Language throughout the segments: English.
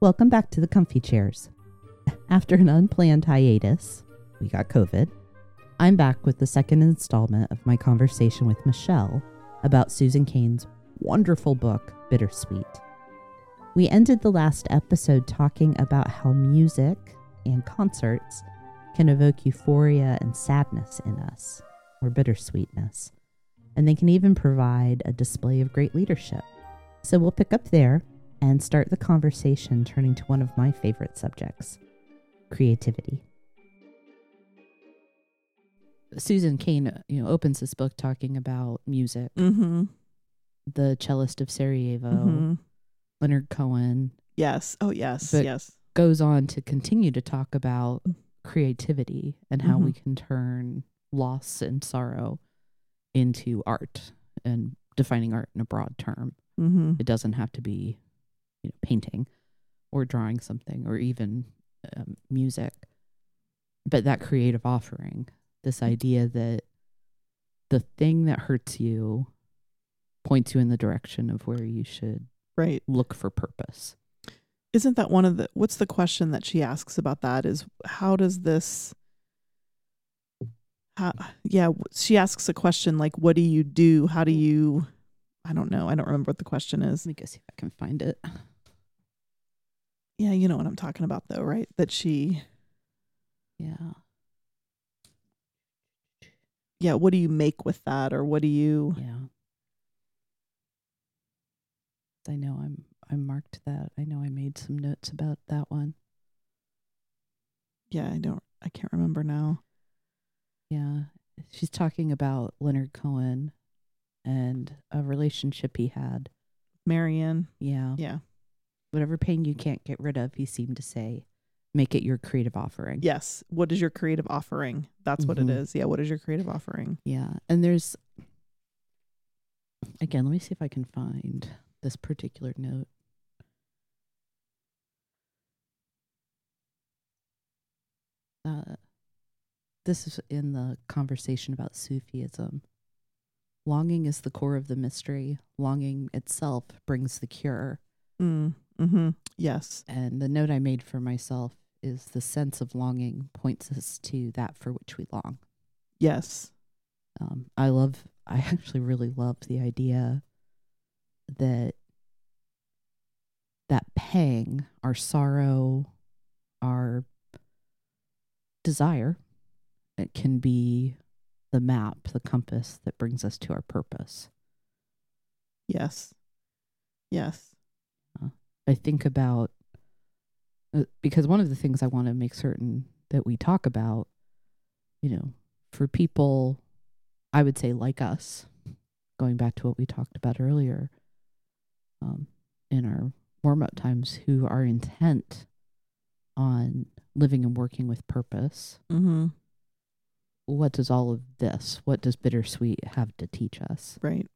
Welcome back to the comfy chairs. After an unplanned hiatus, we got COVID. I'm back with the second installment of my conversation with Michelle about Susan Cain's wonderful book, Bittersweet. We ended the last episode talking about how music and concerts can evoke euphoria and sadness in us, or bittersweetness, and they can even provide a display of great leadership. So we'll pick up there and start the conversation turning to one of my favorite subjects creativity. Susan Cain, you know, opens this book talking about music. Mm-hmm. The cellist of Sarajevo, mm-hmm. Leonard Cohen, Yes. Oh, yes. But- yes. goes on to continue to talk about Mm. creativity and how we can turn loss and sorrow into art and defining art in a broad term. Mm-hmm. It doesn't have to be, you know, painting or drawing something or even um, music, but that creative offering, this idea that the thing that hurts you points you in the direction of where you should Right. look for purpose. Isn't that one of the? What's the question that she asks about that? Is how does this? How, yeah, she asks a question like, "What do you do? How do you?" I don't know. I don't remember what the question is. Let me go see if I can find it. Yeah, you know what I'm talking about, though, right? That she, Yeah. yeah. What do you make with that, or what do you? Yeah. I know I'm I marked that. I know I made some notes about that one. Yeah, I don't. I can't remember now. Yeah. She's talking about Leonard Cohen and a relationship he had. Marianne. Yeah. Yeah. Whatever pain you can't get rid of, he seemed to say, make it your creative offering. Yes. What is your creative offering? That's what Mhm. it is. Yeah. What is your creative offering? Yeah. And there's again, let me see if I can find this particular note. Uh, this is in the conversation about Sufism. Longing is the core of the mystery. Longing itself brings the cure. Mm. Mm-hmm. Yes. And the note I made for myself is the sense of longing points us to that for which we long. Yes. Um, I love, I actually really love the idea that that pang, our sorrow, our desire, it can be the map, the compass that brings us to our purpose. Yes. Yes. I think about uh, because one of the things I want to make certain that we talk about, you know, for people, I would say like us, going back to what we talked about earlier, um, in our warm up times, who are intent on living and working with purpose. Mm-hmm. What does all of this? What does bittersweet have to teach us? Right.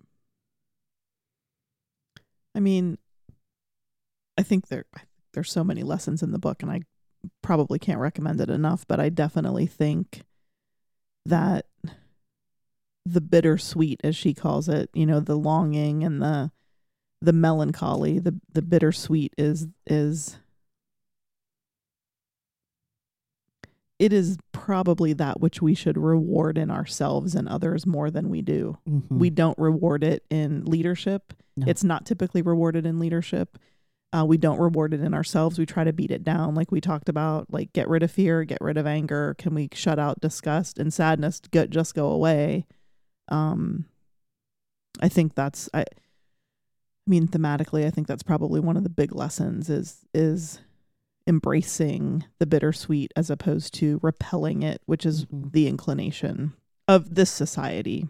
I mean, I think there there's so many lessons in the book, and I probably can't recommend it enough. But I definitely think that the bittersweet, as she calls it, you know, the longing and the the melancholy, the the bittersweet is is it is probably that which we should reward in ourselves and others more than we do. Mhm. We don't reward it in leadership. No. It's not typically rewarded in leadership. Uh, we don't reward it in ourselves. We try to beat it down, like we talked about. Like get rid of fear, get rid of anger. Can we shut out disgust and sadness? Get just go away. Um, I think that's I. I mean, thematically, I think that's probably one of the big lessons is is embracing the bittersweet as opposed to repelling it, which is Mhm. the inclination of this society.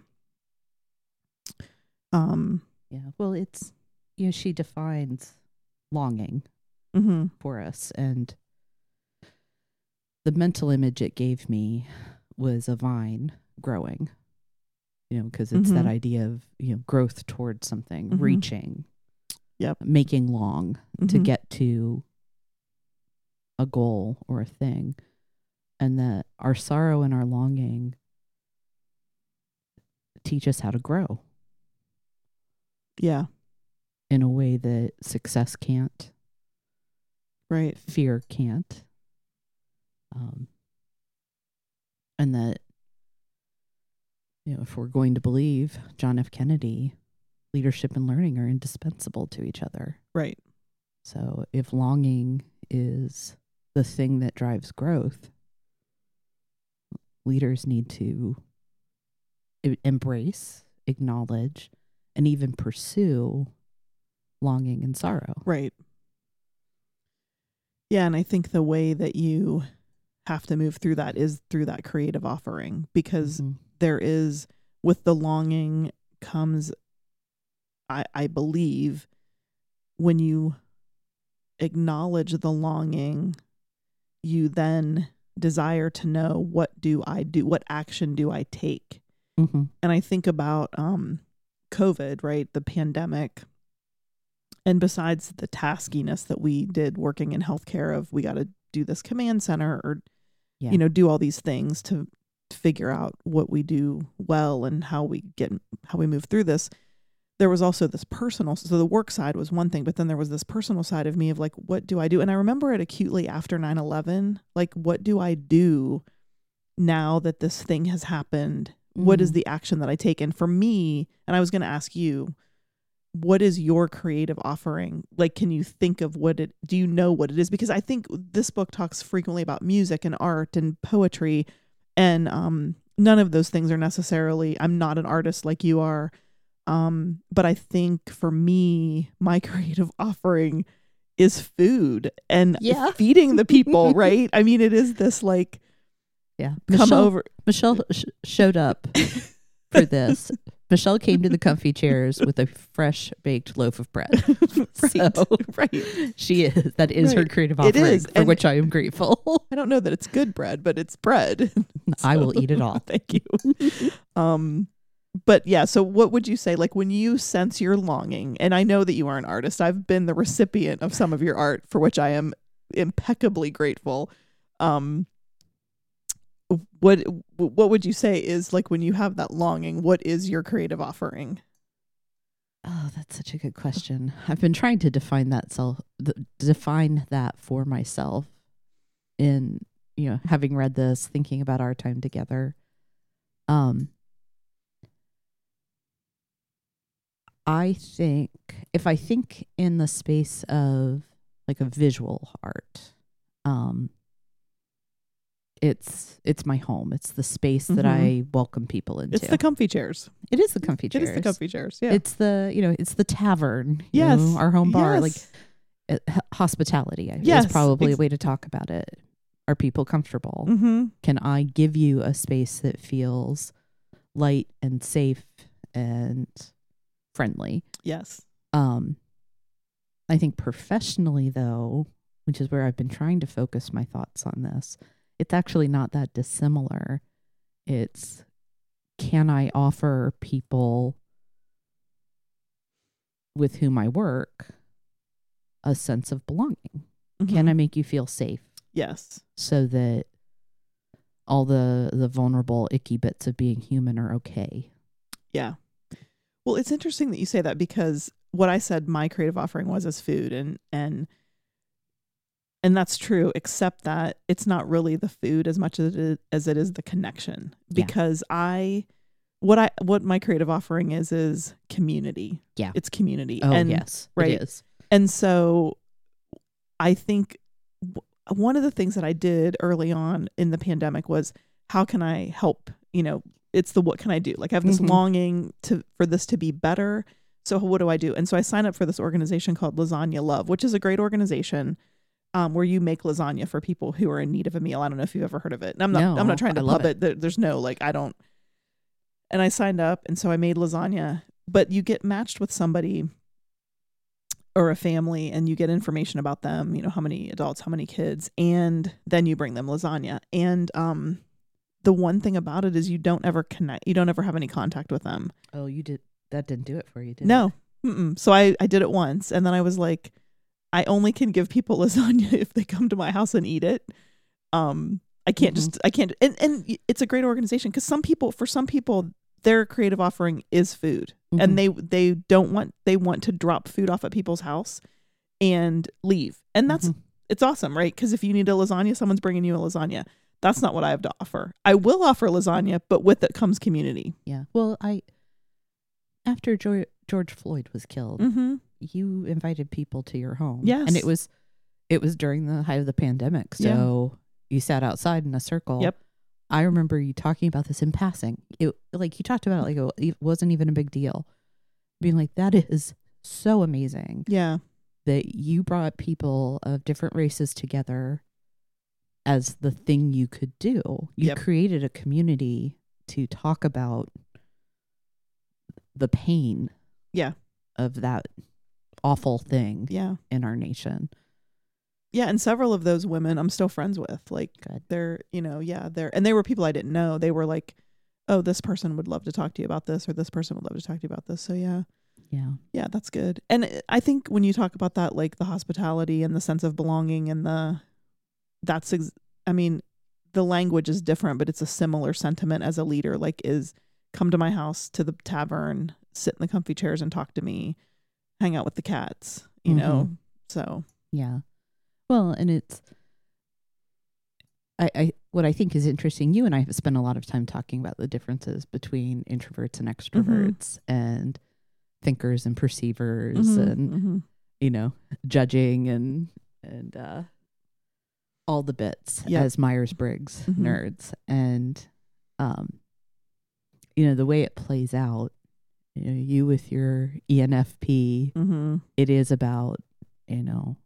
Um. Yeah. Well, it's, you know, she defines longing mhm. for us. And the mental image it gave me was a vine growing, you know, because it's that Mhm. idea of, you know, growth towards something, Mhm. reaching, Yep. making long to Mhm. get to a goal or a thing. And that our sorrow and our longing teach us how to grow Yeah. in a way that success can't Right. fear can't. Um, and that, you know, if we're going to believe John F. Kennedy, leadership and learning are indispensable to each other. Right. So if longing is the thing that drives growth, leaders need to embrace, acknowledge, and even pursue longing and sorrow. Right. Yeah, and I think the way that you have to move through that is through that creative offering because Mhm. there is with the longing comes I I believe when you acknowledge the longing you then desire to know what do I do what action do I take Mhm. and I think about um COVID, right? The pandemic. And besides the taskiness that we did working in healthcare of we got to do this command center or Yeah. you know, do all these things to figure out what we do well and how we get how we move through this. There was also this personal so the work side was one thing, but then there was this personal side of me of like what do I do? And I remember it acutely after 9/11, like what do I do now that this thing has happened? what is Mhm. the action that I take? And for me, and I was going to ask you, what is your creative offering? Like, can you think of what it, do you know what it is? Because I think this book talks frequently about music and art and poetry. And um, none of those things are necessarily, I'm not an artist like you are. Um, but I think for me, my creative offering is food and Yeah. feeding the people, right? I mean, it is this like, Yeah. come Michelle, over. Michelle sh- showed up for this. Michelle came to the comfy chairs with a fresh baked loaf of bread. right. So right. she is that is her creative offering is, for and- which I am grateful. I don't know that it's good bread, but it's bread. I will eat it all. Thank you. um but yeah, so what would you say like when you sense your longing and I know that you are an artist. I've been the recipient of some of your art for which I am impeccably grateful. Um what what would you say is like when you have that longing, what is your creative offering? Oh, that's such a good question. I've been trying to define that self define that for myself in, you know, having read this, thinking about our time together. Um I think if I think in the space of like a visual art, um it's it's my home. It's the space that Mhm. I welcome people into. It's the comfy chairs. it is the comfy chairs. It is the comfy chairs. Yeah. It's the you know it's the tavern. you yes. know, our home bar. Like uh, hospitality I- Yes, is probably ex- a way to talk about it. Are people comfortable? Mhm. Can I give you a space that feels light and safe and friendly? Yes. Um, I think professionally, though, which is where I've been trying to focus my thoughts on this, it's actually not that dissimilar. It's can I offer people with whom I work a sense of belonging? Can Mhm. I make you feel safe Yes. so that all the the vulnerable icky bits of being human are okay? Yeah. Well, it's interesting that you say that because what I said my creative offering was as food and and and that's true except that it's not really the food as much as it is, as it is the connection Yeah. because I what I what my creative offering is is community. Yeah. It's community. Oh and yes, right. it is. and so I think w- one of the things that I did early on in the pandemic was how can I help, you know, it's the what can I do? Like I have this Mhm. longing to for this to be better. So what do I do? And so I sign up for this organization called Lasagna Love, which is a great organization um, where you make lasagna for people who are in need of a meal. I don't know if you've ever heard of it. And I'm not No, I'm not trying to love it. There- There's no like I don't and I signed up and so I made lasagna. But you get matched with somebody or a family and you get information about them, you know, how many adults, how many kids, and then you bring them lasagna. And um the one thing about it is you don't ever connect, you don't ever have any contact with them. Oh, you did that didn't do it for you, did No. Mm-mm. So I I did it once and then I was like I only can give people lasagna if they come to my house and eat it. Um I can't Mhm. just I can't and and it's a great organization cuz some people for some people their creative offering is food Mhm. and they they don't want they want to drop food off at people's house and leave and that's Mhm. it's awesome, right? Because if you need a lasagna, someone's bringing you a lasagna. That's not what I have to offer. I will offer lasagna, but with it comes community. Yeah. Well, I after George, George Floyd was killed, Mm-hmm. you invited people to your home. Yes. And it was it was during the height of the pandemic. Yeah. So you sat outside in a circle. Yep. I remember you talking about this in passing. It like you talked about it like it wasn't even a big deal. Being like that is so amazing Yeah. that you brought people of different races together as the thing you could do. You Yep. created a community to talk about the pain Yeah. of that awful thing Yeah. in our nation. Yeah. And several of those women I'm still friends with. Like Good. they're, you know, yeah, they're, and they were people I didn't know. They were like, oh, this person would love to talk to you about this, or this person would love to talk to you about this. So yeah. Yeah. Yeah, that's good. And I think when you talk about that, like the hospitality and the sense of belonging and the, that's, ex- I mean, the language is different, but it's a similar sentiment as a leader. Like, is come to my house, to the tavern, sit in the comfy chairs and talk to me, hang out with the cats, you know? So, Yeah. Well, and it's I, I what I think is interesting, you and I have spent a lot of time talking about the differences between introverts and extroverts and thinkers and perceivers mhm, and mhm. you know, judging and and uh all the bits Yep. as Myers Briggs Mhm. nerds. And um you know, the way it plays out, you know, you with your ENFP, Mhm. it is about, you know,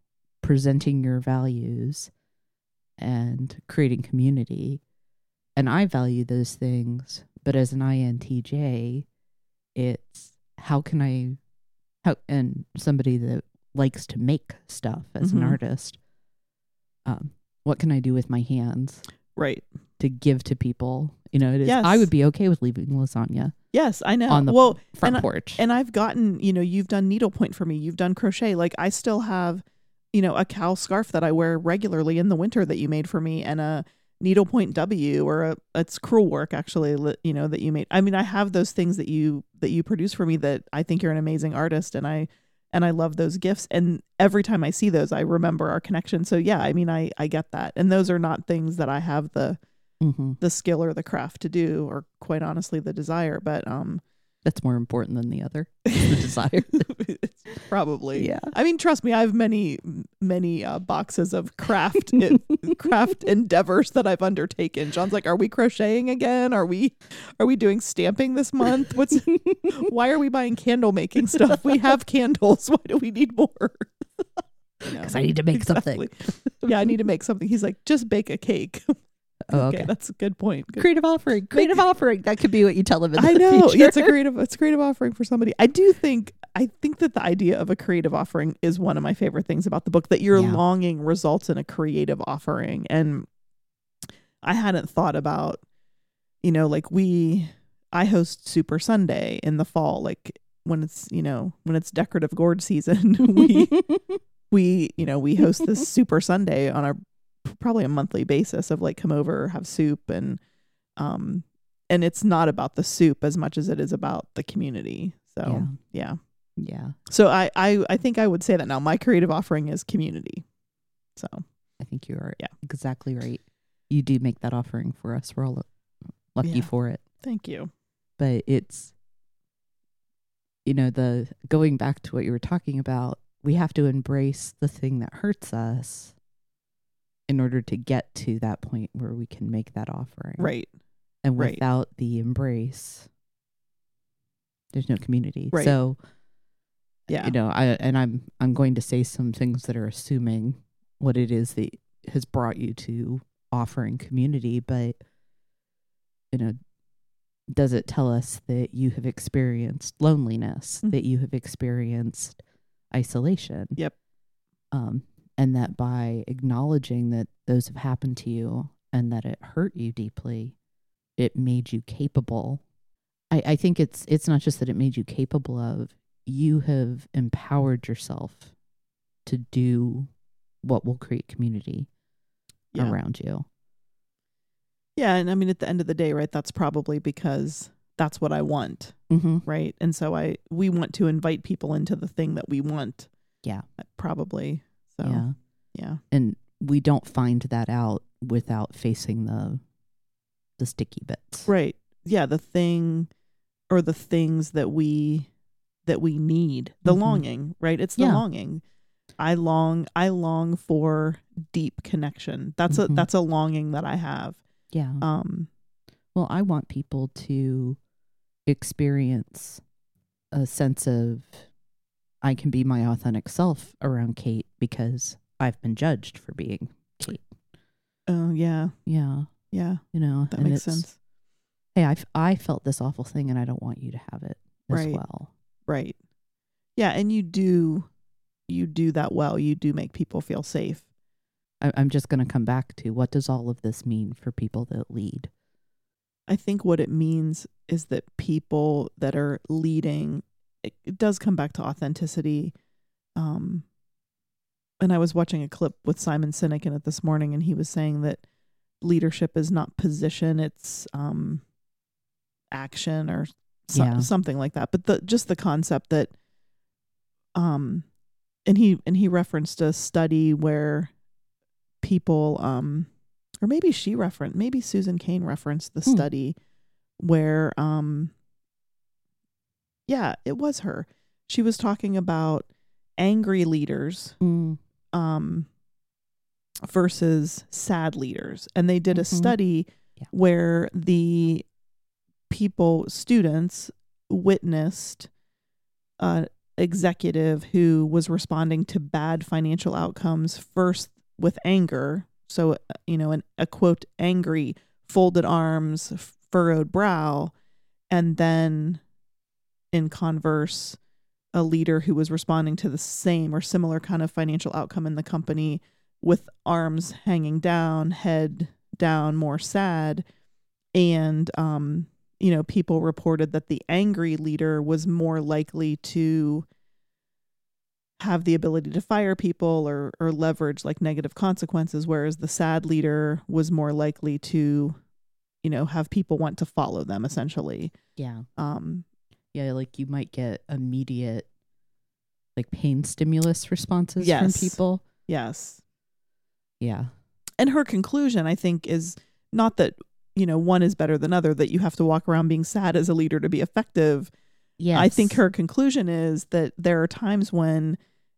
presenting your values and creating community. And I value those things, but as an INTJ, it's how can I how and somebody that likes to make stuff as an Mhm. artist, um, what can I do with my hands right. to give to people? You know, it is I would be okay with leaving lasagna Yes, I know. on the well, front and I- porch. and I've gotten, you know, you've done needlepoint for me, you've done crochet. Like I still have, you know, a cow scarf that I wear regularly in the winter that you made for me, and a needlepoint W or a it's crewel work actually, you know, that you made. I mean, I have those things that you that you produce for me that I think you're an amazing artist, and I and I love those gifts. And every time I see those, I remember our connection. So yeah, I mean, I I get that, and those are not things that I have the hmm the skill or the craft to do, or quite honestly, the desire. But um, That's more important than the other. the desire. it's probably yeah. I mean, trust me, I have many, many uh, boxes of craft it, craft endeavors that I've undertaken. John's like, "Are we crocheting again? Are we, are we doing stamping this month? What's? why are we buying candle making stuff? We have candles. Why do we need more? Because I need to make something. Yeah, I need to make something. He's like, just bake a cake. Oh, okay. that's a good point. Good Creative offering. Creative offering. That could be what you tell them in the I know future. Yeah, it's a creative it's a creative offering for somebody. I do think I think that the idea of a creative offering is one of my favorite things about the book that your Yeah. longing results in a creative offering and I hadn't thought about you know like we I host Super Sunday in the fall like when it's you know when it's decorative gourd season we we you know we host this super sunday on a probably a monthly basis of like come over have soup and um and it's not about the soup as much as it is about the community so yeah, yeah. so I, I i think i would say that now my creative offering is community so I think you are Yeah. exactly right. You do make that offering for us. We're all lucky Yeah. for it. thank you But it's, you know, the going back to what you were talking about, we have to embrace the thing that hurts us in order to get to that point where we can make that offering. right And right. without the embrace, there's no community. Right. So, yeah you know, I and I'm I'm going to say some things that are assuming what it is that has brought you to offering community, but you know, does it tell us that you have experienced loneliness, Mhm. that you have experienced isolation? Yep. Um, and that by acknowledging that those have happened to you and that it hurt you deeply, it made you capable. I, I think it's it's not just that it made you capable of, you have empowered yourself to do what will create community yeah around you. yeah and i mean at the end of the day right that's probably because that's what i want Mm-hmm. right and so i we want to invite people into the thing that we want Yeah. probably so Yeah. Yeah. and we don't find that out without facing the the sticky bits. Right. Yeah, the thing or the things that we that we need. The Mhm. longing, right? It's the Yeah. longing. I long I long for deep connection. That's a Mhm. that's a longing that I have. Yeah. Um Well, I want people to experience a sense of I can be my authentic self around Kate because I've been judged for being Kate. oh yeah. Yeah, Yeah. you know, That makes sense. Hey, I I felt this awful thing, and I don't want you to have it as Right. well. Right. Yeah, and you do you do that well. You do make people feel safe. I, I'm just going to come back to what does all of this mean for people that lead? I think what it means is that people that are leading it, it does come back to authenticity. Um and I was watching a clip with Simon Sinek in it this morning and he was saying that leadership is not position, it's um action or so, Yeah. something like that. But the just the concept that um and he and he referenced a study where people um or maybe she referenced maybe Susan Cain referenced the Hmm. study where um yeah, it was her. She was talking about angry leaders Mm, um versus sad leaders and they did a Mhm. study Yeah. where the people students witnessed an executive who was responding to bad financial outcomes first with anger so uh, you know an, a quote angry folded arms furrowed brow and then in converse a leader who was responding to the same or similar kind of financial outcome in the company with arms hanging down, head down, more sad. And, um, you know, people reported that the angry leader was more likely to have the ability to fire people or, or leverage like negative consequences, whereas the sad leader was more likely to, you know, have people want to follow them essentially. yeah, Um, yeah. Like you might get immediate, like pain stimulus responses Yes. from people. yes. Yeah, and her conclusion i think is not that you know one is better than other that you have to walk around being sad as a leader to be effective yeah. i think her conclusion is that there are times when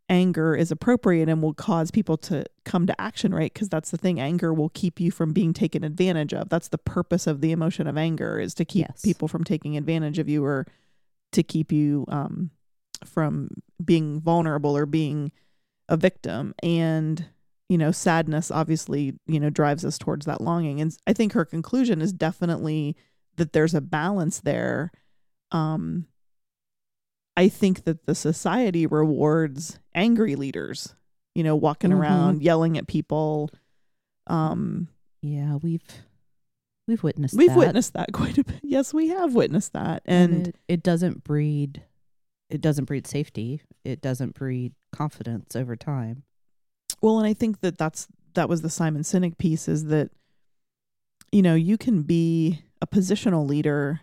anger is appropriate and will cause people to come to action right because that's the thing anger will keep you from being taken advantage of that's the purpose of the emotion of anger is to keep Yes. people from taking advantage of you or to keep you um, from being vulnerable or being a victim and you know sadness obviously you know drives us towards that longing and i think her conclusion is definitely that there's a balance there um i think that the society rewards angry leaders you know walking Mhm. around yelling at people um yeah. We've we've witnessed. we've that. witnessed that quite a bit yes we have witnessed that and it, it doesn't breed it doesn't breed safety it doesn't breed confidence over time Well, and I think that that's that was the Simon Sinek piece is that you know, you can be a positional leader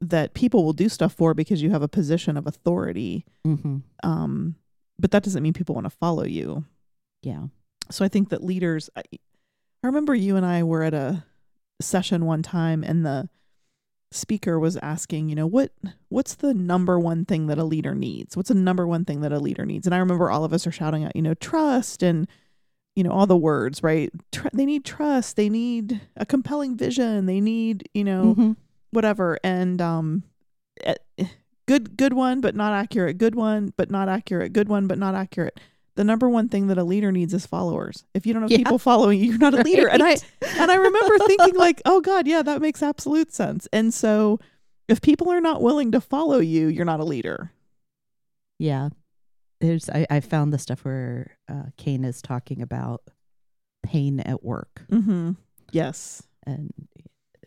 that people will do stuff for because you have a position of authority. mm-hmm. Um but that doesn't mean people want to follow you. yeah So I think that leaders I, I remember you and I were at a session one time and the speaker was asking, you know, what what's the number one thing that a leader needs? What's the number one thing that a leader needs? And I remember all of us are shouting out, you know, trust and you know all the words, right? Tr- they need trust, they need a compelling vision, they need, you know, Mhm. whatever. And um eh, good good one but not accurate. Good one but not accurate. Good one but not accurate. The number one thing that a leader needs is followers. If you don't have Yeah. people following you, you're not a leader. And I and I remember thinking like, "Oh god, yeah, that makes absolute sense." And so if people are not willing to follow you, you're not a leader. yeah there's i, I found the stuff where uh, Cain is talking about pain at work Mhm. Yes. and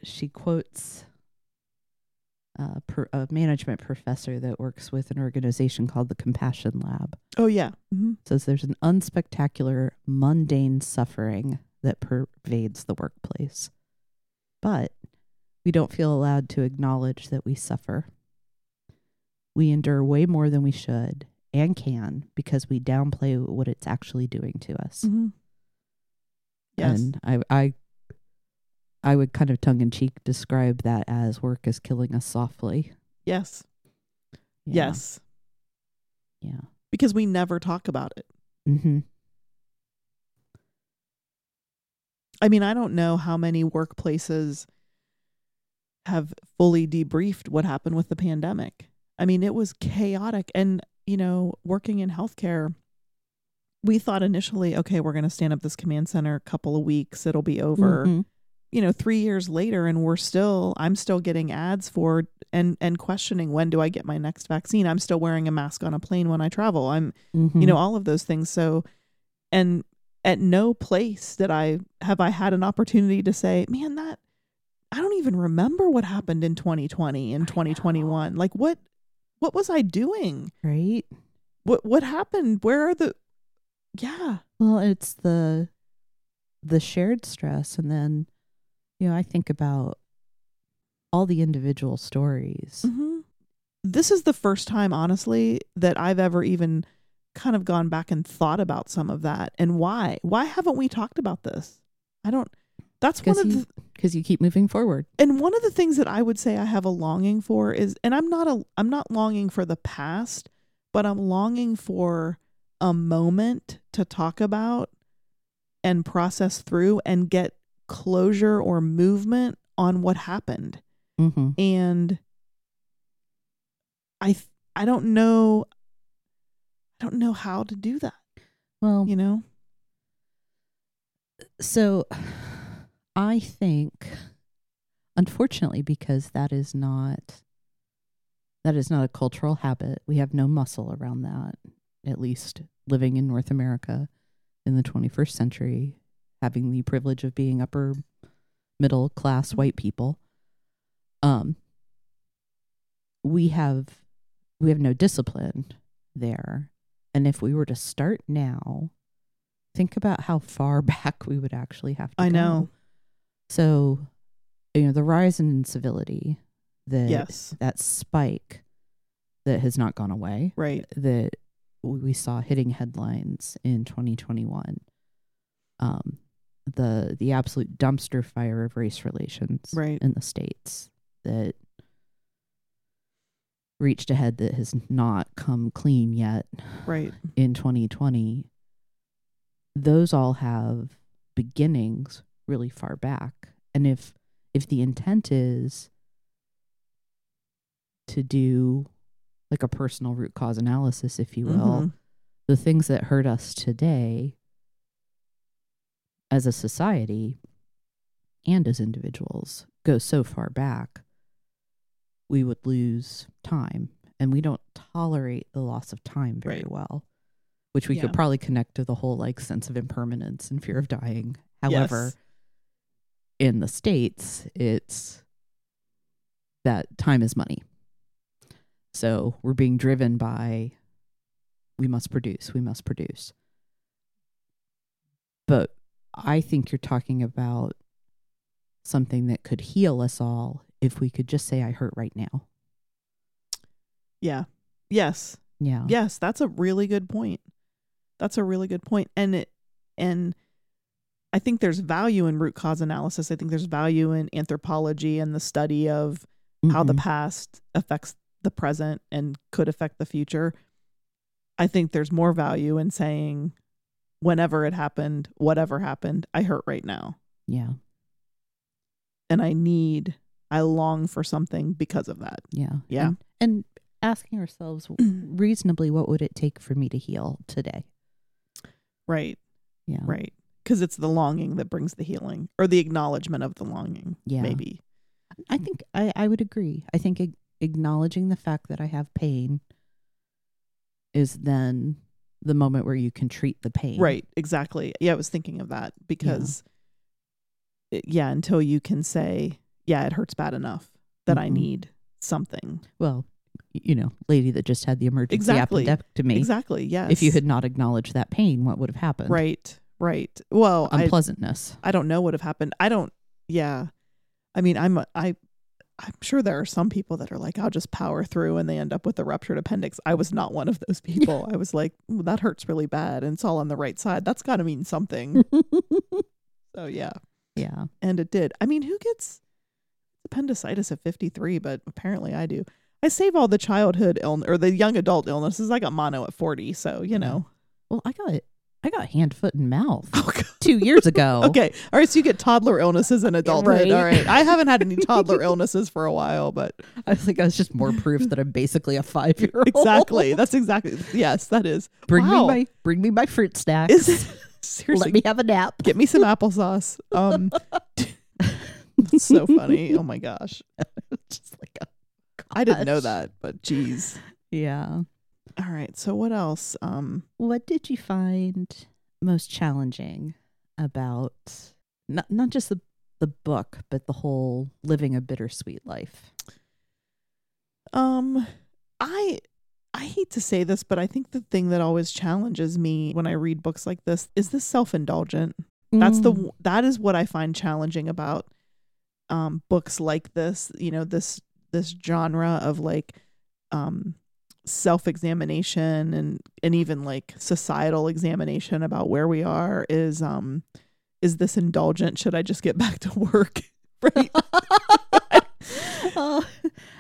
she quotes uh, per, a management professor that works with an organization called the compassion lab Oh yeah. Mhm. says there's an unspectacular, mundane suffering that pervades the workplace. But we don't feel allowed to acknowledge that we suffer. We endure way more than we should, and can because we downplay what it's actually doing to us. Mhm. Yes. And I I I would kind of tongue in cheek describe that as work is killing us softly. yes. Yeah. Yes. Yeah. Because we never talk about it. Mm-hmm. I mean, I don't know how many workplaces have fully debriefed what happened with the pandemic. I mean, it was chaotic. And, you know, working in healthcare, we thought initially, okay, we're going to stand up this command center a couple of weeks, it'll be over. Mhm. You know, three years later, and we're still, I'm still getting ads for and and questioning when do I get my next vaccine? I'm still wearing a mask on a plane when I travel. I'm Mhm. you know all of those things so and at no place did i have i had an opportunity to say man that i don't even remember what happened in 2020 and 2021 like what what was i doing right. what what happened where are the yeah Well, it's the the shared stress and then you know, I think about all the individual stories. hmm this is the first time honestly that i've ever even kind of gone back and thought about some of that and why why haven't we talked about this i don't that's one of you, the 'cause you keep moving forward. and one of the things that I would say I have a longing for is and I'm not a I'm not longing for the past, but I'm longing for a moment to talk about and process through and get closure or movement on what happened. Mm-hmm. And I th- I don't know I don't know how to do that, Well, you know? so I think, unfortunately, because that is not that is not a cultural habit. We have no muscle around that. At least living in North America in the 21st century, having the privilege of being upper middle class white people, um, we have we have no discipline there. And if we were to start now, think about how far back we would actually have to go. I go. know. So, you know, the rise in incivility, that Yes. that spike that has not gone away, Right. that we saw hitting headlines in 2021. Um, the the absolute dumpster fire of race relations Right. in the states that reached a head that has not come clean yet Right. in 2020 those all have beginnings really far back and if if the intent is to do like a personal root cause analysis if you will Mhm. the things that hurt us today as a society and as individuals go so far back we would lose time and we don't tolerate the loss of time very Right. well which we Yeah. could probably connect to the whole like sense of impermanence and fear of dying however Yes. in the states it's that time is money so we're being driven by we must produce we must produce but i think you're talking about something that could heal us all if we could just say i hurt right now Yeah. Yes. yeah Yes, that's a really good point. That's a really good point. And it and I think there's value in root cause analysis. I think there's value in anthropology and the study of how the past affects the present and could affect the future. I think there's more value in saying whenever it happened, whatever happened, I hurt right now. yeah And I need I long for something because of that. yeah Yeah. and, and asking ourselves reasonably what would it take for me to heal today Right. yeah Right. Because it's the longing that brings the healing or the acknowledgement of the longing. Yeah. Maybe. I think I, I would agree. I think ag- acknowledging the fact that I have pain is then the moment where you can treat the pain. Right. Exactly. Yeah. I was thinking of that because, it- yeah, until you can say, yeah, it hurts bad enough that I Mhm. need something. Well, you know, lady that just had the emergency Exactly. appendectomy. Exactly. Yes. If you had not acknowledged that pain, what would have happened? Right. Right. Well, Unpleasantness. I don't know what would have happened. I don't, yeah. I mean, I'm, I, I'm sure there are some people that are like, I'll just power through and they end up with a ruptured appendix. I was not one of those people. I was like, "Ooh, that hurts really bad and it's all on the right side. That's got to mean something. so, yeah. yeah. And it did. I mean, who gets appendicitis at 53? But apparently I do. I save all the childhood illness or the young adult illnesses. I got mono at 40. So, you know. Well, I got I got hand, foot, and mouth Oh, two years ago. Okay. All right. So you get toddler illnesses in adulthood. Right. All right. I haven't had any toddler illnesses for a while, but I think I was just more proof that I'm basically a five year old. exactly. That's exactly. Yes, that is. Bring Wow. me my bring me my fruit snacks. Is seriously Let me have a nap. get me some applesauce. Um, that's so funny. Oh my gosh, just like a I didn't know that, but geez. Yeah. All right. So what else? Um, What did you find most challenging about not not just the the book, but the whole living a bittersweet life? um, I. I hate to say this, but I think the thing that always challenges me when I read books like this is this self-indulgent. That's the Mm. that is what I find challenging about um books like this, you know, this this genre of like um self-examination and and even like societal examination about where we are is um is this indulgent should I just get back to work? right? Oh,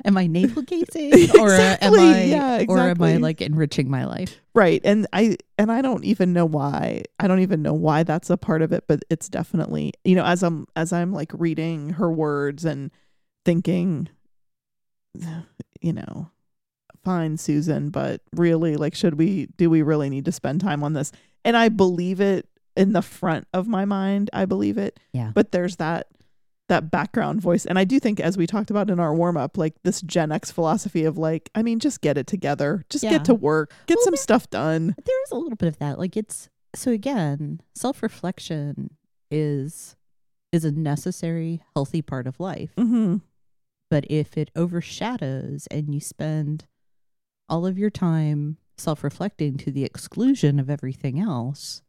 am I navel gazing, or uh, am I, Yeah, or am I like enriching my life? Right. And I and I don't even know why. I don't even know why that's a part of it, but it's definitely, you know, as I'm as I'm like reading her words and thinking you know, fine Susan, but really like should we do we really need to spend time on this? And I believe it in the front of my mind. I believe it. Yeah. But there's that that background voice. And I do think as we talked about in our warm up, like this Gen X philosophy of like, I mean, just get it together. Just Yeah. get to work. Get Well, some there- stuff done. There is a little bit of that. Like it's so again, self reflection is is a necessary, healthy part of life. Mm-hmm. But if it overshadows and you spend all of your time self reflecting to the exclusion of everything else,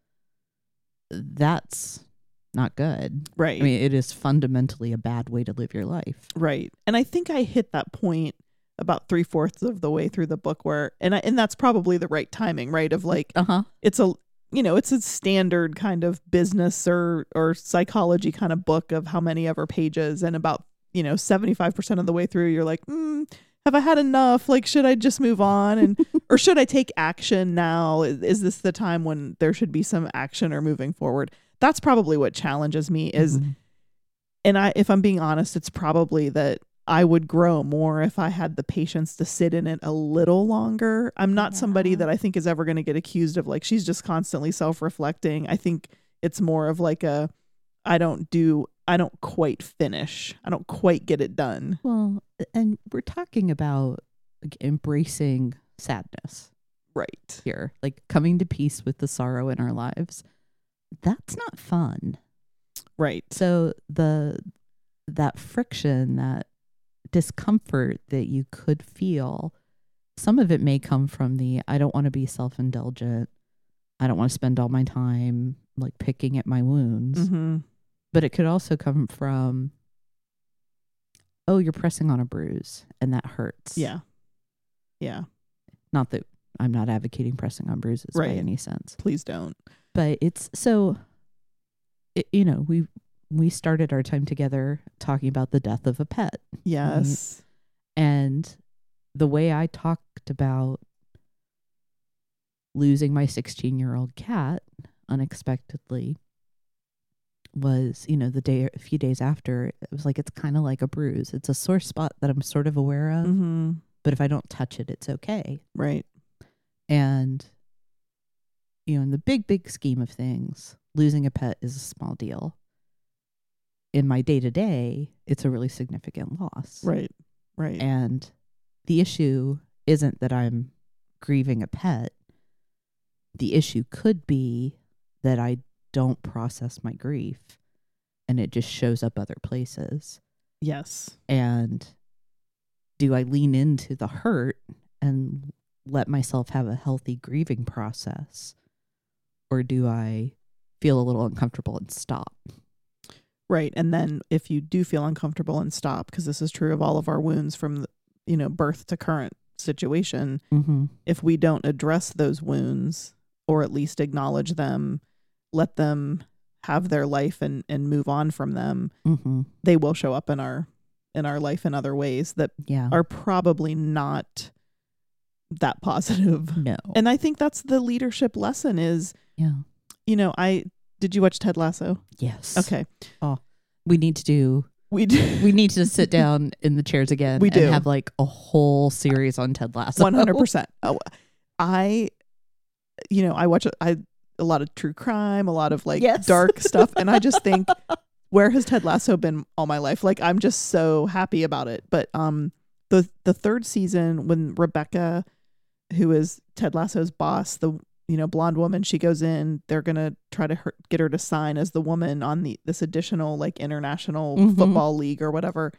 that's not good. Right. I mean, it is fundamentally a bad way to live your life. right. And I think I hit that point about three fourths of the way through the book where and I, and that's probably the right timing, right? Of like Uh huh. it's a you know it's a standard kind of business or or psychology kind of book of how many ever pages and about you know 75% of the way through you're like mm, have i had enough? Like should i just move on? And or should i take action now? Is, is this the time when there should be some action or moving forward? That's probably what challenges me is Mhm. and i if i'm being honest it's probably that i would grow more if i had the patience to sit in it a little longer. I'm not somebody that i think is ever going to get accused of like she's just constantly self-reflecting. I think it's more of like a i don't do i don't quite finish i don't quite get it done Well, and we're talking about like, embracing sadness right here, like coming to peace with the sorrow in our lives. That's not fun. right So the that friction, that discomfort that you could feel, some of it may come from the I don't want to be self-indulgent. I don't want to spend all my time like picking at my wounds. mm-hmm. But it could also come from oh, you're pressing on a bruise and that hurts. yeah yeah Not that I'm not advocating pressing on bruises by Right. any sense. please don't but it's so it, you know we we started our time together talking about the death of a pet yes and the way i talked about losing my 16 year old cat unexpectedly was you know the day a few days after it was like it's kind of like a bruise it's a sore spot that i'm sort of aware of mm-hmm. but if i don't touch it it's okay right And, you know, in the big, big scheme of things, losing a pet is a small deal. In my day to day, it's a really significant loss. right right And the issue isn't that I'm grieving a pet. The issue could be that I don't process my grief and it just shows up other places. yes And do I lean into the hurt and let myself have a healthy grieving process? Or do I feel a little uncomfortable and stop? Right. And then if you do feel uncomfortable and stop, because this is true of all of our wounds from, the, you know, birth to current situation, Mm-hmm. if we don't address those wounds or at least acknowledge them, let them have their life and, and move on from them, Mm-hmm. they will show up in our in our life in other ways that Yeah. are probably not that positive. no. And I think that's the leadership lesson is, yeah. you know, I did you watch Ted Lasso? Yes. Okay. Oh. We need to do. We do. We need to sit down in the chairs again. We do. and have like a whole series on Ted Lasso. One hundred percent. Oh, I, you know, I watch I a lot of true crime, a lot of like Yes. dark stuff, and I just think, where has Ted Lasso been all my life? Like I'm just so happy about it. But um, the the third season when Rebecca, who is Ted Lasso's boss, the you know blonde woman, she goes in. They're gonna try to her, get her to sign as the woman on the this additional like international Mhm. football league or whatever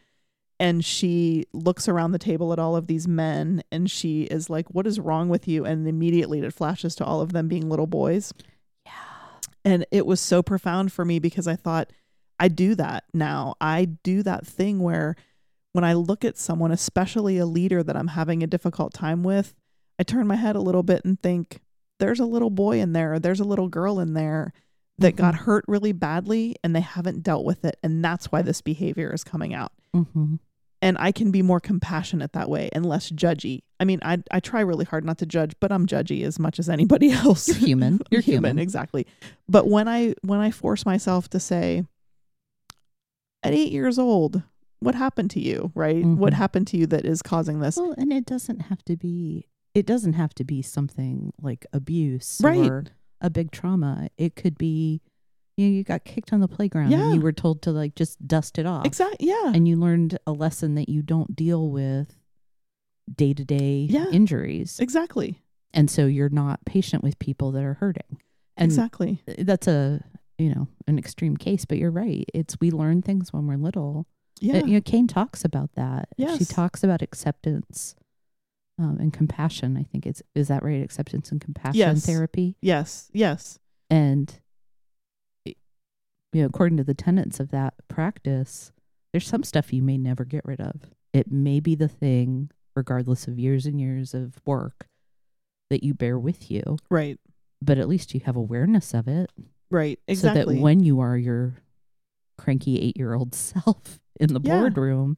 and she looks around the table at all of these men and she is like what is wrong with you? And immediately it flashes to all of them being little boys. Yeah. and it was so profound for me because i thought i do that now. I do that thing where when i look at someone especially a leader that i'm having a difficult time with i turn my head a little bit and think there's a little boy in there. Or there's a little girl in there that got hurt really badly and they haven't dealt with it. And that's why this behavior is coming out. Mm-hmm. And I can be more compassionate that way and less judgy. I mean, I I try really hard not to judge, but I'm judgy as much as anybody else. You're human. You're human. exactly. But when I when I force myself to say, at eight years old, what happened to you? Right? What Mhm. happened to you that is causing this? Well, and it doesn't have to be. It doesn't have to be something like abuse Right. or a big trauma. It could be, you know, you got kicked on the playground Yeah. and you were told to like just dust it off. Exactly. Yeah. And you learned a lesson that you don't deal with day to day injuries. exactly. And so you're not patient with people that are hurting. And exactly. that's a, you know, an extreme case, but you're right. It's we learn things when we're little. Yeah. Uh, you know, Cain talks about that. Yes. She talks about acceptance um, and compassion. I think it's is that right? Acceptance and compassion Yes. therapy. yes. Yes. And know, according to the tenets of that practice, there's some stuff you may never get rid of. It may be the thing, regardless of years and years of work, that you bear with you. Right. But at least you have awareness of it, Right. Exactly. so that when you are your cranky eight-year-old self in the Yeah. boardroom,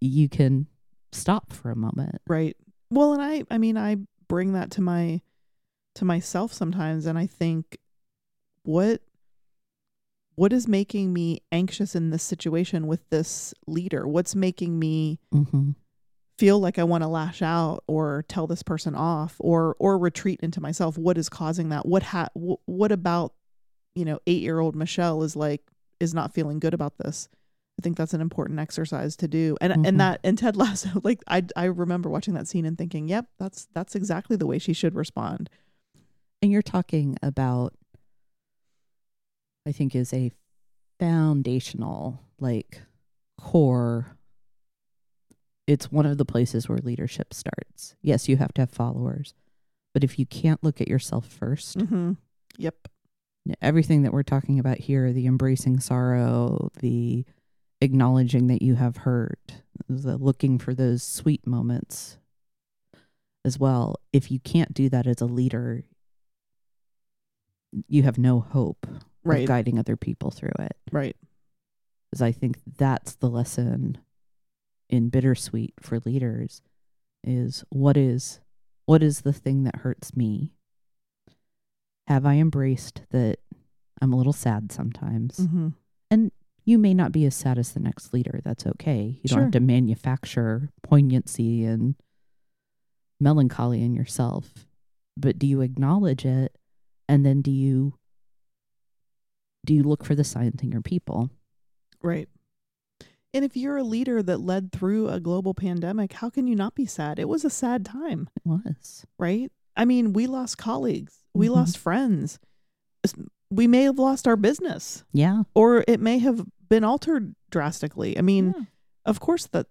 you can stop for a moment. Right. Well, and I I mean I bring that to my to myself sometimes and I think what what is making me anxious in this situation with this leader? What's making me Mm-hmm. feel like I want to lash out or tell this person off or or retreat into myself? What is causing that? What ha- wh- what about you know, 8-year-old Michelle is like is not feeling good about this. I think that's an important exercise to do. And Mhm. and that and Ted Lasso, like I I remember watching that scene and thinking, "Yep, that's that's exactly the way she should respond." And you're talking about, I think, is a foundational, like, core. It's one of the places where leadership starts. Yes, you have to have followers, but if you can't look at yourself 1st Mm-hmm. Yep. everything that we're talking about here the embracing sorrow, the acknowledging that you have hurt, the looking for those sweet moments as well. If you can't do that as a leader, you have no hope Right. guiding other people through it. Right. Because I think that's the lesson in bittersweet for leaders is what is what is the thing that hurts me? Have I embraced that I'm a little sad sometimes? Mm-hmm. You may not be as sad as the next leader. That's okay. You don't have to manufacture poignancy and melancholy in yourself. But do you acknowledge it? And then do you do you look for the signs in your people? Right. And if you're a leader that led through a global pandemic, how can you not be sad? It was a sad time, It was. right? I mean, we lost colleagues, we Mhm. lost friends. We may have lost our business, Yeah. or it may have been altered drastically. I mean, Yeah. of course that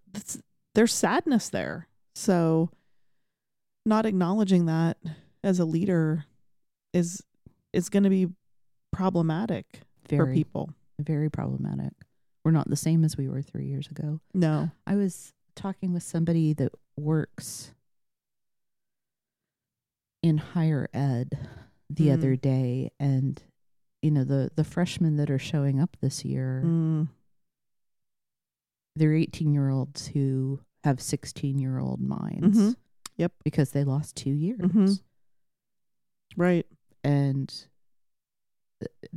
there's sadness there. So not acknowledging that as a leader is is going to be problematic for people. very problematic. We're not the same as we were three years ago. No. I was talking with somebody that works in higher ed the Mm. other day and you know the the freshmen that are showing up this year Mm. they're 18 year olds who have 16 year old minds Mhm. Yep. because they lost 2 years Mhm. Right. and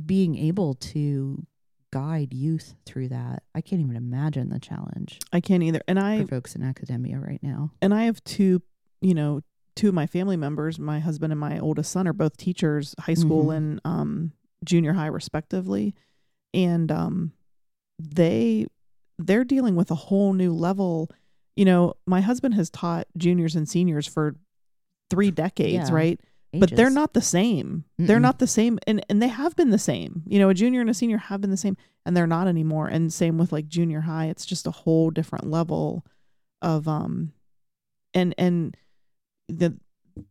being able to guide youth through that i can't even imagine the challenge I can't either. And I folks in academia right now and I have two, you know, two of my family members, my husband and my oldest son are both teachers, high school Mhm. and um junior high respectively. And um they they're dealing with a whole new level. You know, my husband has taught juniors and seniors for 3 decades, Yeah. right? But they're not the same. They're not the same and and they have been the same. You know, a junior and a senior have been the same and they're not anymore. And same with like junior high. It's just a whole different level of um and and the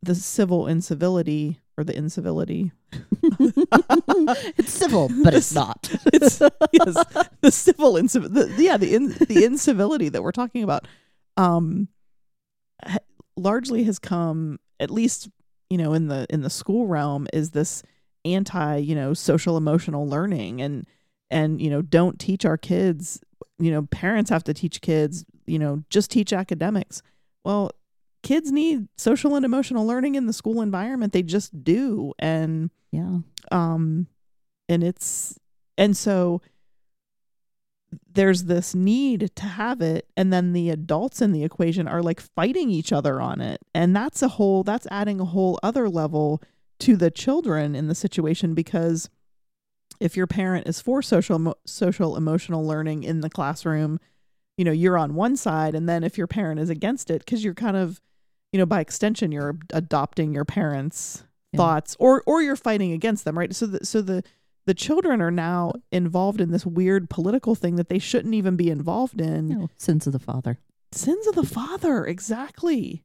the civil incivility or the incivility it's civil but it's not it's yes the civil incivil the, yeah the in, the incivility that we're talking about um ha- largely has come at least you know in the in the school realm is this anti you know social emotional learning and and you know don't teach our kids you know parents have to teach kids you know just teach academics. Well kids need social and emotional learning in the school environment. They just do. And yeah. um and it's and so there's this need to have it and then the adults in the equation are like fighting each other on it and that's a whole that's adding a whole other level to the children in the situation because if your parent is for social social emotional learning in the classroom you know you're on one side and then if your parent is against it cuz you're kind of you know by extension you're adopting your parents Yeah. thoughts or or you're fighting against them right so the, so the the children are now involved in this weird political thing that they shouldn't even be involved in. No sins of the father. Sins of the father exactly.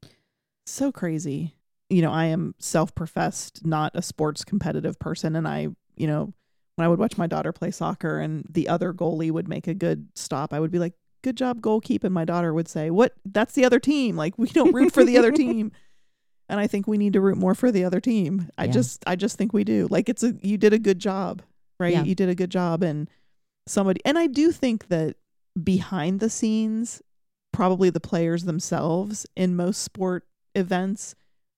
So crazy. You know i am self-professed not a sports competitive person and i you know when i would watch my daughter play soccer and the other goalie would make a good stop i would be like good job goalkeep and my daughter would say what? That's the other team. Like we don't root for the other team and i think we need to root more for the other team. I Yeah. just i just think we do. Like it's a you did a good job right? Yeah. you did a good job and somebody and i do think that behind the scenes probably the players themselves in most sport events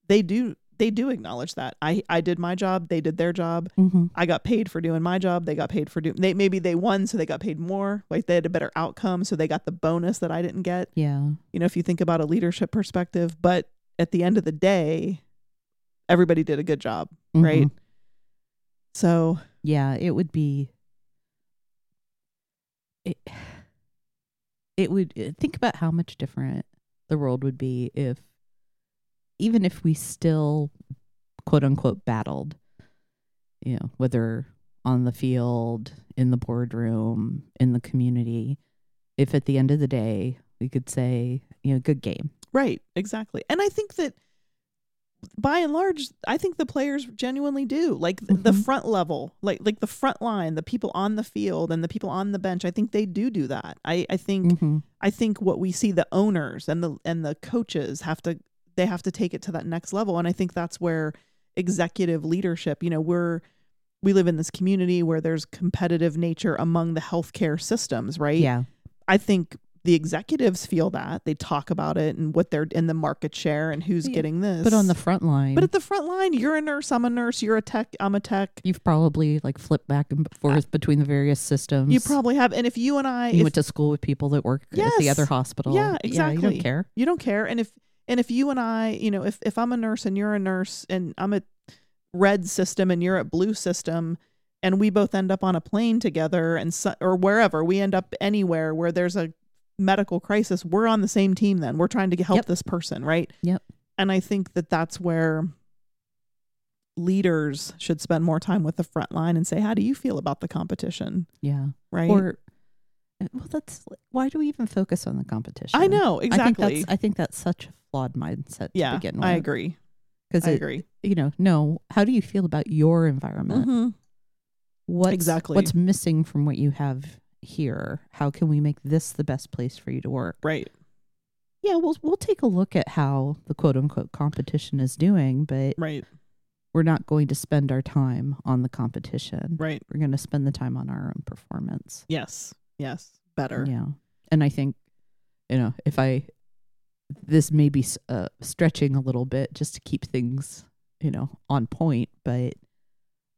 they do they do acknowledge that. I i did my job they did their job. Mm-hmm. i got paid for doing my job they got paid for doing they maybe they won so they got paid more. Like they had a better outcome so they got the bonus that i didn't get. Yeah. You know if you think about a leadership perspective but at the end of the day everybody did a good job right Mhm. so yeah it would be it, it would uh, think about how much different the world would be if even if we still quote unquote battled you know whether on the field in the boardroom in the community if at the end of the day we could say you know good game Right, exactly. And I think that by and large, I think the players genuinely do. Like th- the front level, like like the front line, the people on the field and the people on the bench, I think they do do that. I I think mm-hmm. I think what we see the owners and the and the coaches have to they have to take it to that next level and I think that's where executive leadership, you know, we're we live in this community where there's competitive nature among the healthcare systems, right? yeah I think the executives feel that they talk about it and what they're in the market share and who's Yeah, getting this. but on the front line but at the front line, you're a nurse, I'm a nurse, you're a tech, I'm a tech. you've probably like flipped back and forth between the various systems You probably have, and if you and I, you if went to school with people that work at the other hospital. Yeah, exactly. you exactly. don't care. you don't care, and if and if you and I, you know, if if I'm a nurse and you're a nurse and I'm a red system and you're at blue system, and we both end up on a plane together and so, or wherever we end up anywhere where there's a medical crisis, we're on the same team. Then we're trying to help Yep. this person, right? Yep. And I think that that's where leaders should spend more time with the front line and say, "How do you feel about the competition?" Yeah. Right? Or uh, well, that's why do we even focus on the competition? I know I think exactly. that's I think that's such a flawed mindset yeah, to begin with. I agree. Because I agree. you know, no. How do you feel about your environment? Mhm. what's Exactly. what's missing from what you have here? How can we make this the best place for you to work? Right. Yeah, we'll we'll take a look at how the quote unquote competition is doing, but Right. we're not going to spend our time on the competition. Right. We're going to spend the time on our own performance. Yes. Yes. Better. Yeah. And I think, you know, if I, this may be uh, stretching a little bit just to keep things, you know, on point, but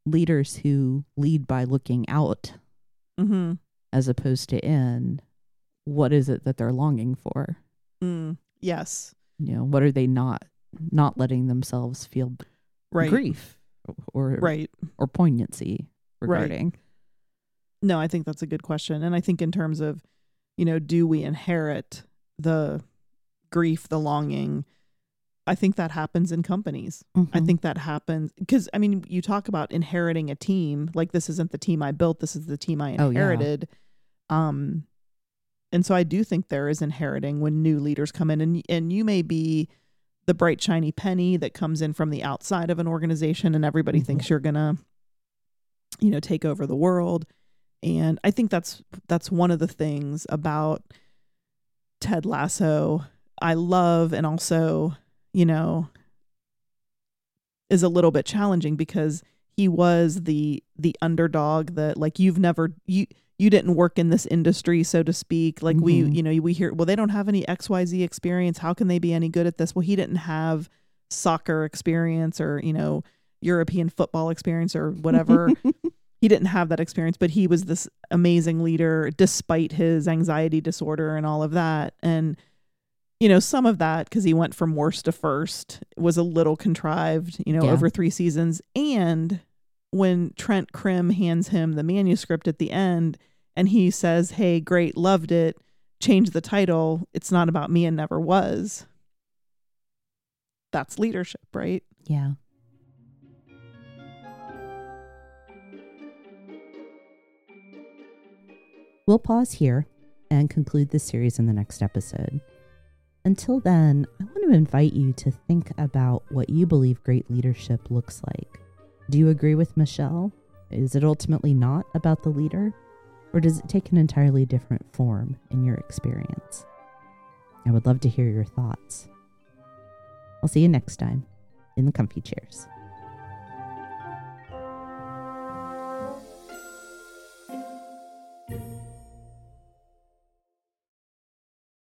leaders who lead by looking out Mm-hmm. As opposed to in, what is it that they're longing for? Mm. Yes. You know, what are they not, not letting themselves feel Right. grief or, Right. or poignancy Right. regarding? No, I think that's a good question. And I think in terms of, you know, do we inherit the grief, the longing? I think that happens in companies. I Mhm. think that happens because I mean, you talk about inheriting a team. Like this isn't the team I built. This is the team I Oh, yeah. inherited. Um, and so I do think there is inheriting when new leaders come in, and and you may be the bright shiny penny that comes in from the outside of an organization, and everybody Mhm. thinks you're gonna, you know, take over the world. And I think that's that's one of the things about Ted Lasso I love and also, you know, is a little bit challenging because he was the the underdog that like you've never you you didn't work in this industry so to speak. Like we Mhm. you know we hear well they don't have any xyz experience. How can they be any good at this? Well he didn't have soccer experience or you know european football experience or whatever. He didn't have that experience but he was this amazing leader despite his anxiety disorder and all of that. And you know some of that because he went from worst to first was a little contrived you know Yeah. over three seasons and when Trent Crimm hands him the manuscript at the end and he says hey great loved it change the title it's not about me and never was that's leadership right Yeah. We'll pause here and conclude this series in the next episode. Until then, I want to invite you to think about what you believe great leadership looks like. Do you agree with Michelle? Is it ultimately not about the leader? Or does it take an entirely different form in your experience? I would love to hear your thoughts. I'll see you next time in the comfy chairs.